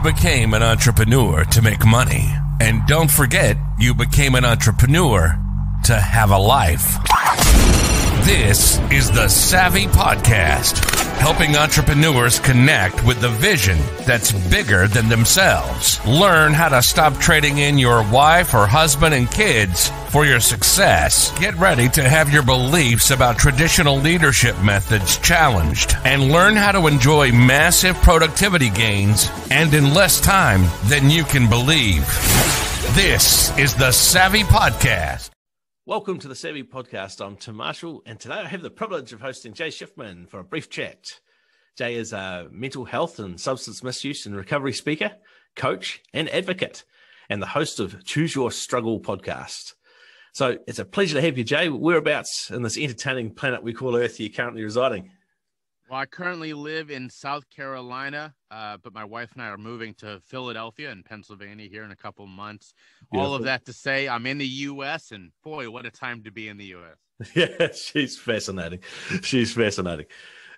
You became an entrepreneur to make money. And don't forget, you became an entrepreneur to have a life. This is the Savvy Podcast, helping entrepreneurs connect with the vision that's bigger than themselves. Learn how to stop trading in your wife or husband and kids for your success. Get ready to have your beliefs about traditional leadership methods challenged and learn how to enjoy massive productivity gains and in less time than you can believe. This is the Savvy Podcast. Welcome to the Savvy Podcast. I'm Tim Marshall, and today I have the privilege of hosting Jay Shifman for a brief chat. Jay is a mental health and substance misuse and recovery speaker, coach, and advocate, and the host of Choose Your Struggle podcast. So it's a pleasure to have you, Jay. Whereabouts in this entertaining planet we call Earth are you currently residing? Well, I currently live in South Carolina, uh, but my wife and I are moving to Philadelphia and Pennsylvania here in a couple months. All of that to say, I'm in the U.S. and boy, what a time to be in the U.S. Yeah, she's fascinating. She's fascinating.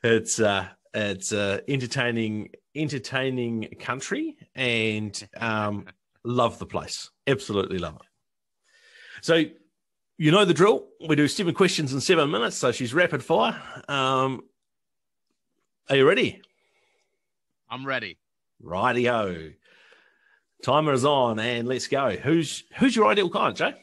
It's uh, it's uh, entertaining, entertaining country, and um, love the place. Absolutely love it. So you know the drill. We do seven questions in seven minutes, so she's rapid fire. Um, are you ready? I'm ready. Rightio. Timer is on and let's go. Who's who's your ideal client, Jay?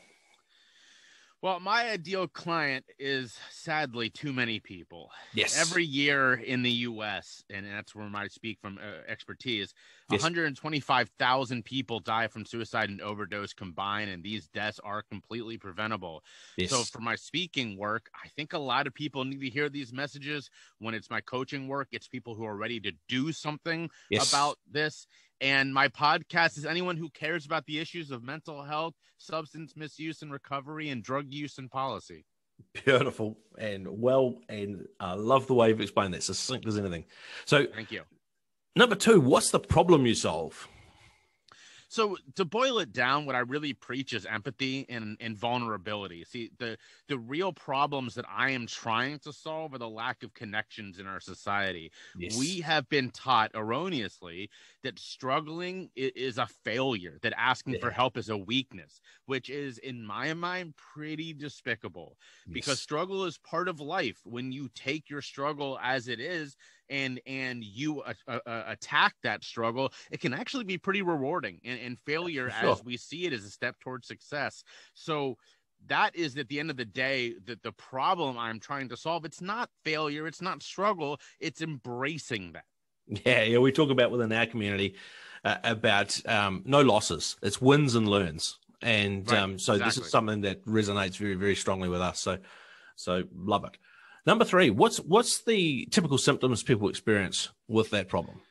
Well, my ideal client is sadly too many people. Yes. Every year in the US, and that's where I speak from uh, expertise, yes. 125,000 people die from suicide and overdose combined, and these deaths are completely preventable. Yes. So, for my speaking work, I think a lot of people need to hear these messages. When it's my coaching work, it's people who are ready to do something yes. about this. And my podcast is anyone who cares about the issues of mental health, substance misuse and recovery, and drug use and policy. Beautiful and well, and I love the way you've explained that. Succinct as anything. So, thank you. Number two, what's the problem you solve? So to boil it down, what I really preach is empathy and, and vulnerability. See, the the real problems that I am trying to solve are the lack of connections in our society. Yes. We have been taught erroneously that struggling is a failure, that asking yeah. for help is a weakness, which is in my mind pretty despicable yes. because struggle is part of life. When you take your struggle as it is, and and you uh, uh, uh, attack that struggle, it can actually be pretty rewarding. And, and failure, sure. as we see it, is a step towards success. So that is at the end of the day that the problem I'm trying to solve. It's not failure, it's not struggle, it's embracing that. Yeah, yeah, we talk about within our community uh, about um, no losses. It's wins and learns, and right, um, so exactly. this is something that resonates very, very strongly with us. So, so love it. Number three, what's what's the typical symptoms people experience with that problem?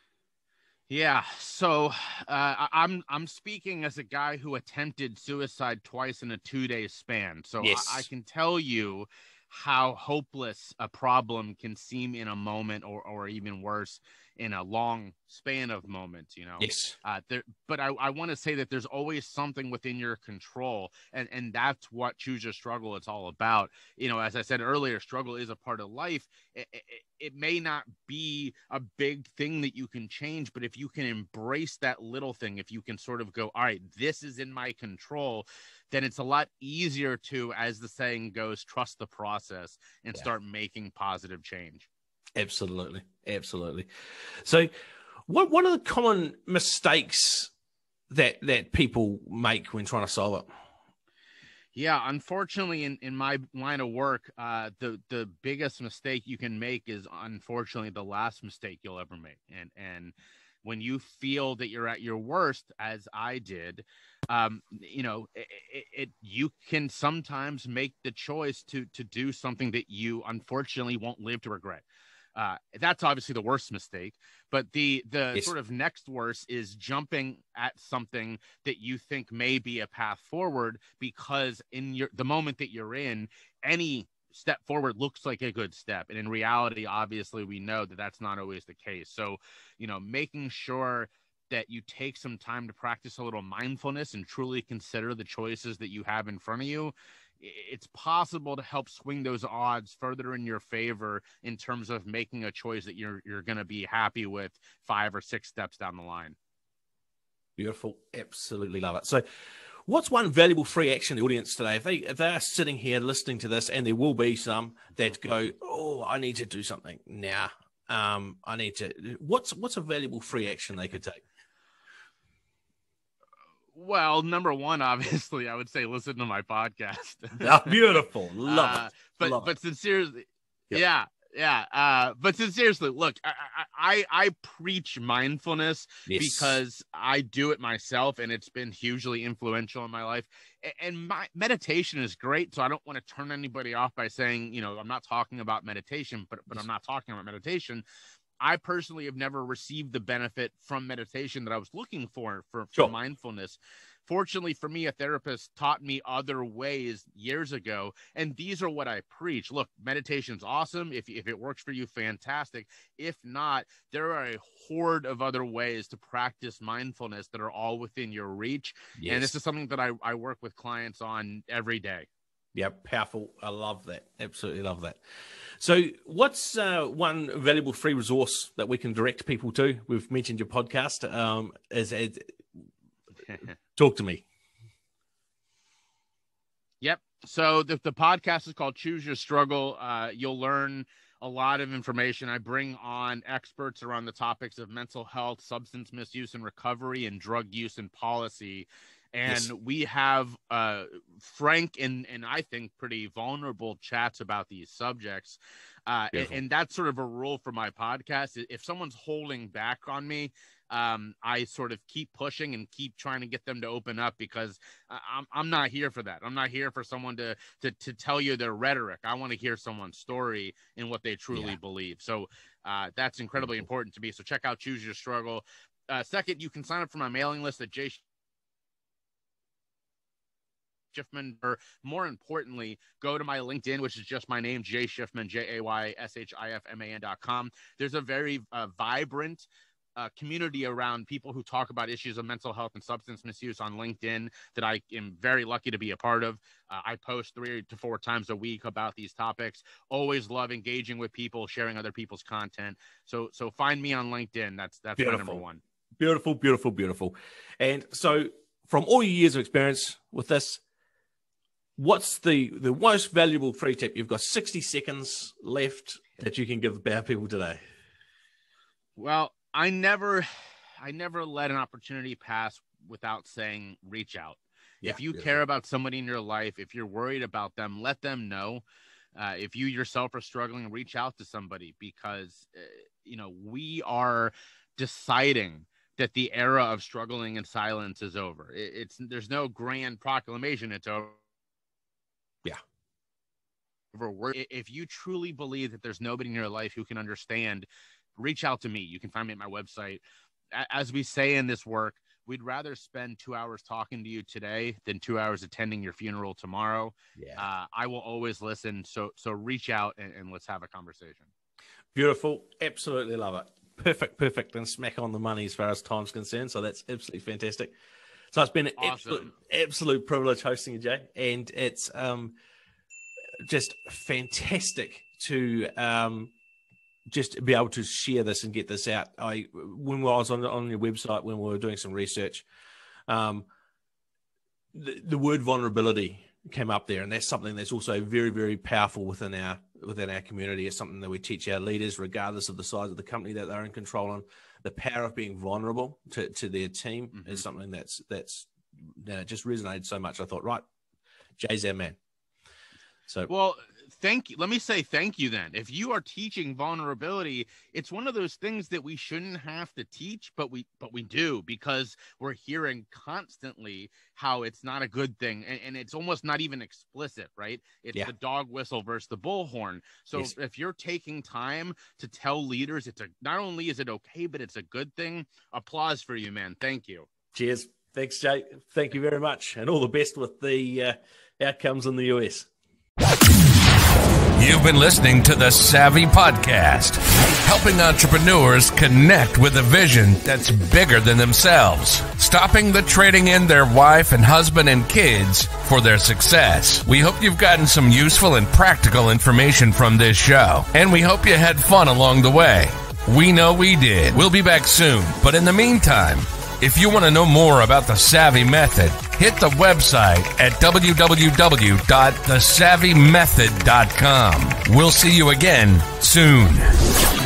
Yeah, so uh, I'm I'm speaking as a guy who attempted suicide twice in a two day span, so yes. I, I can tell you how hopeless a problem can seem in a moment, or or even worse, in a long span of moments, you know. Yes. Uh, there, but I, I want to say that there's always something within your control, and and that's what choose your struggle. It's all about. You know, as I said earlier, struggle is a part of life. It, it, it may not be a big thing that you can change, but if you can embrace that little thing, if you can sort of go, all right, this is in my control, then it's a lot easier to, as the saying goes, trust the process and yeah. start making positive change. Absolutely, absolutely. So, what what are the common mistakes that that people make when trying to solve it? Yeah, unfortunately, in, in my line of work, uh, the the biggest mistake you can make is unfortunately the last mistake you'll ever make. And and when you feel that you're at your worst, as I did, um, you know, it, it, it, you can sometimes make the choice to to do something that you unfortunately won't live to regret. Uh, that's obviously the worst mistake, but the the yes. sort of next worst is jumping at something that you think may be a path forward because in your the moment that you're in, any step forward looks like a good step, and in reality, obviously, we know that that's not always the case. So, you know, making sure that you take some time to practice a little mindfulness and truly consider the choices that you have in front of you it's possible to help swing those odds further in your favor in terms of making a choice that you're you're going to be happy with five or six steps down the line. Beautiful. Absolutely love it. So, what's one valuable free action the audience today? If they if they are sitting here listening to this, and there will be some that go, "Oh, I need to do something now. Um, I need to." What's what's a valuable free action they could take? Well, number one, obviously, I would say listen to my podcast. oh, beautiful, love uh, it. But love but it. sincerely, yep. yeah, yeah. Uh, but seriously, look, I, I I preach mindfulness yes. because I do it myself, and it's been hugely influential in my life. And my meditation is great, so I don't want to turn anybody off by saying, you know, I'm not talking about meditation, but but I'm not talking about meditation. I personally have never received the benefit from meditation that I was looking for for, for sure. mindfulness. Fortunately for me, a therapist taught me other ways years ago, and these are what I preach. Look, meditation's awesome. If, if it works for you, fantastic. If not, there are a horde of other ways to practice mindfulness that are all within your reach. Yes. And this is something that I, I work with clients on every day. Yeah, powerful. I love that. Absolutely love that. So, what's uh, one valuable free resource that we can direct people to? We've mentioned your podcast. Um, as, as talk to me. Yep. So the, the podcast is called Choose Your Struggle. Uh, you'll learn a lot of information. I bring on experts around the topics of mental health, substance misuse and recovery, and drug use and policy and yes. we have uh, frank and and I think pretty vulnerable chats about these subjects. Uh, and, and, that's sort of a rule for my podcast. If someone's holding back on me, um, I sort of keep pushing and keep trying to get them to open up because I'm I'm not here for that. I'm not here for someone to to to tell you their rhetoric. I want to hear someone's story and what they truly yeah. believe. So uh, that's incredibly important to me. So check out Choose Your Struggle. Uh, second, you can sign up for my mailing list at J Shifman, or more importantly, go to my LinkedIn, which is just my name, Jay Shifman, J A Y S H I F M A N dot com. There's a very uh, vibrant uh, community around people who talk about issues of mental health and substance misuse on LinkedIn that I am very lucky to be a part of. Uh, I post three to four times a week about these topics. Always love engaging with people, sharing other people's content. So so find me on LinkedIn. That's that's beautiful. my number one. Beautiful, beautiful, beautiful. And so from all your years of experience with this, what's the the most valuable free tip? You've got 60 seconds left that you can give our people today. Well, I never I never let an opportunity pass without saying reach out. Yeah, if you care about somebody in your life, if you're worried about them, let them know. Uh, if you yourself are struggling, reach out to somebody because uh, you know we are deciding that the era of struggling in silence is over. It, it's there's no grand proclamation. It's over if you truly believe that there's nobody in your life who can understand, reach out to me. You can find me at my website. As we say in this work, we'd rather spend two hours talking to you today than two hours attending your funeral tomorrow. Yeah. Uh, I will always listen. So so reach out and, and let's have a conversation. Beautiful. Absolutely love it. Perfect, perfect, and smack on the money as far as time's concerned. So that's absolutely fantastic. So it's been an awesome. absolute, absolute privilege hosting you, Jay. And it's um just fantastic to um, just be able to share this and get this out. I when I was on on your website when we were doing some research, um, the, the word vulnerability came up there, and that's something that's also very very powerful within our within our community. It's something that we teach our leaders, regardless of the size of the company that they're in control on. The power of being vulnerable to, to their team mm-hmm. is something that's that's that just resonated so much. I thought, right, Jay's our man. So well, thank you. Let me say thank you then. If you are teaching vulnerability, it's one of those things that we shouldn't have to teach, but we but we do because we're hearing constantly how it's not a good thing, and, and it's almost not even explicit, right? It's yeah. the dog whistle versus the bullhorn. So yes. if you're taking time to tell leaders, it's a not only is it okay, but it's a good thing. Applause for you, man. Thank you. Cheers. Thanks, Jay. Thank you very much, and all the best with the uh, outcomes in the US. You've been listening to the Savvy Podcast, helping entrepreneurs connect with a vision that's bigger than themselves, stopping the trading in their wife and husband and kids for their success. We hope you've gotten some useful and practical information from this show, and we hope you had fun along the way. We know we did. We'll be back soon, but in the meantime, If you want to know more about the Savvy Method, hit the website at www.thesavvymethod.com. We'll see you again soon.